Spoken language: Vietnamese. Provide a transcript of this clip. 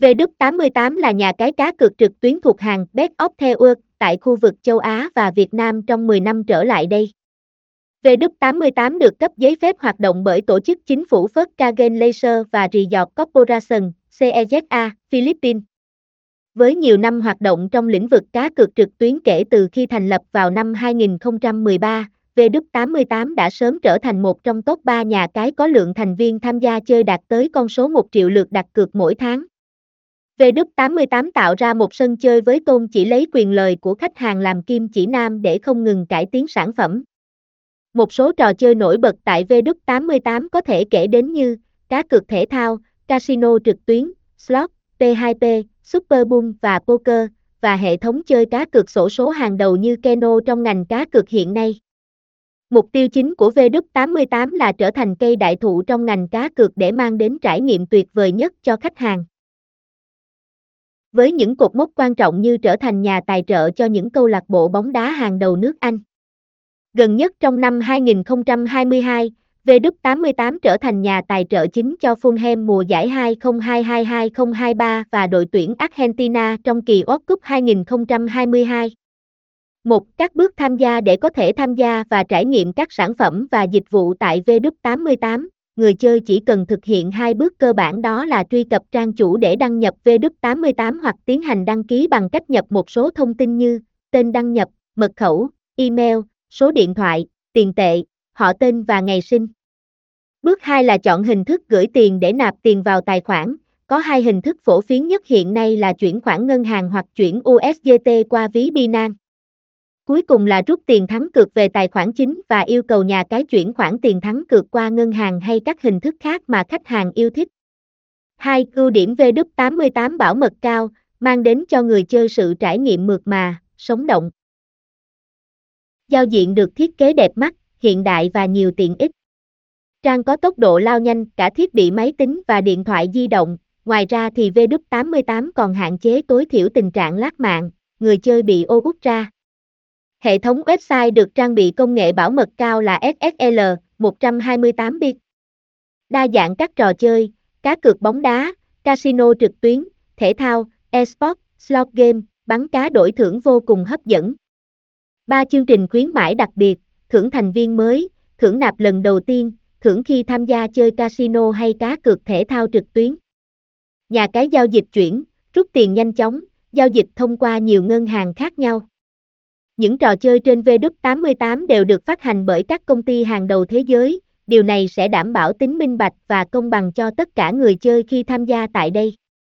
V88 là nhà cái cá cược trực tuyến thuộc hàng best of the World tại khu vực châu Á và Việt Nam trong 10 năm trở lại đây. V88 được cấp giấy phép hoạt động bởi tổ chức chính phủ First Kagen Laser và Resort Corporation, CEZA, Philippines. Với nhiều năm hoạt động trong lĩnh vực cá cược trực tuyến kể từ khi thành lập vào năm 2013, V88 đã sớm trở thành một trong top 3 nhà cái có lượng thành viên tham gia chơi đạt tới con số 1 triệu lượt đặt cược mỗi tháng. VW88 tạo ra một sân chơi với tôn chỉ lấy quyền lời của khách hàng làm kim chỉ nam để không ngừng cải tiến sản phẩm. Một số trò chơi nổi bật tại VW88 có thể kể đến như cá cược thể thao, casino trực tuyến, slot, P2P, Super Boom và poker, và hệ thống chơi cá cược sổ số hàng đầu như Keno trong ngành cá cược hiện nay. Mục tiêu chính của VW88 là trở thành cây đại thụ trong ngành cá cược để mang đến trải nghiệm tuyệt vời nhất cho khách hàng. Với những cột mốc quan trọng như trở thành nhà tài trợ cho những câu lạc bộ bóng đá hàng đầu nước Anh. Gần nhất trong năm 2022, V88 trở thành nhà tài trợ chính cho Fulham mùa giải 2022-2023 và đội tuyển Argentina trong kỳ World Cup 2022. Một Các bước tham gia để có thể tham gia và trải nghiệm các sản phẩm và dịch vụ tại V88 người chơi chỉ cần thực hiện hai bước cơ bản đó là truy cập trang chủ để đăng nhập V88 hoặc tiến hành đăng ký bằng cách nhập một số thông tin như tên đăng nhập, mật khẩu, email, số điện thoại, tiền tệ, họ tên và ngày sinh. Bước 2 là chọn hình thức gửi tiền để nạp tiền vào tài khoản. Có hai hình thức phổ biến nhất hiện nay là chuyển khoản ngân hàng hoặc chuyển USDT qua ví Binance. Cuối cùng là rút tiền thắng cược về tài khoản chính và yêu cầu nhà cái chuyển khoản tiền thắng cược qua ngân hàng hay các hình thức khác mà khách hàng yêu thích. 2. Ưu điểm V88 bảo mật cao, mang đến cho người chơi sự trải nghiệm mượt mà, sống động. Giao diện được thiết kế đẹp mắt, hiện đại và nhiều tiện ích. Trang có tốc độ lao nhanh cả thiết bị máy tính và điện thoại di động, ngoài ra thì V88 còn hạn chế tối thiểu tình trạng lát mạng, người chơi bị ô út ra. Hệ thống website được trang bị công nghệ bảo mật cao là SSL 128 bit. Đa dạng các trò chơi, cá cược bóng đá, casino trực tuyến, thể thao, esports, slot game, bắn cá đổi thưởng vô cùng hấp dẫn. Ba chương trình khuyến mãi đặc biệt, thưởng thành viên mới, thưởng nạp lần đầu tiên, thưởng khi tham gia chơi casino hay cá cược thể thao trực tuyến. Nhà cái giao dịch chuyển, rút tiền nhanh chóng, giao dịch thông qua nhiều ngân hàng khác nhau. Những trò chơi trên VW88 đều được phát hành bởi các công ty hàng đầu thế giới, điều này sẽ đảm bảo tính minh bạch và công bằng cho tất cả người chơi khi tham gia tại đây.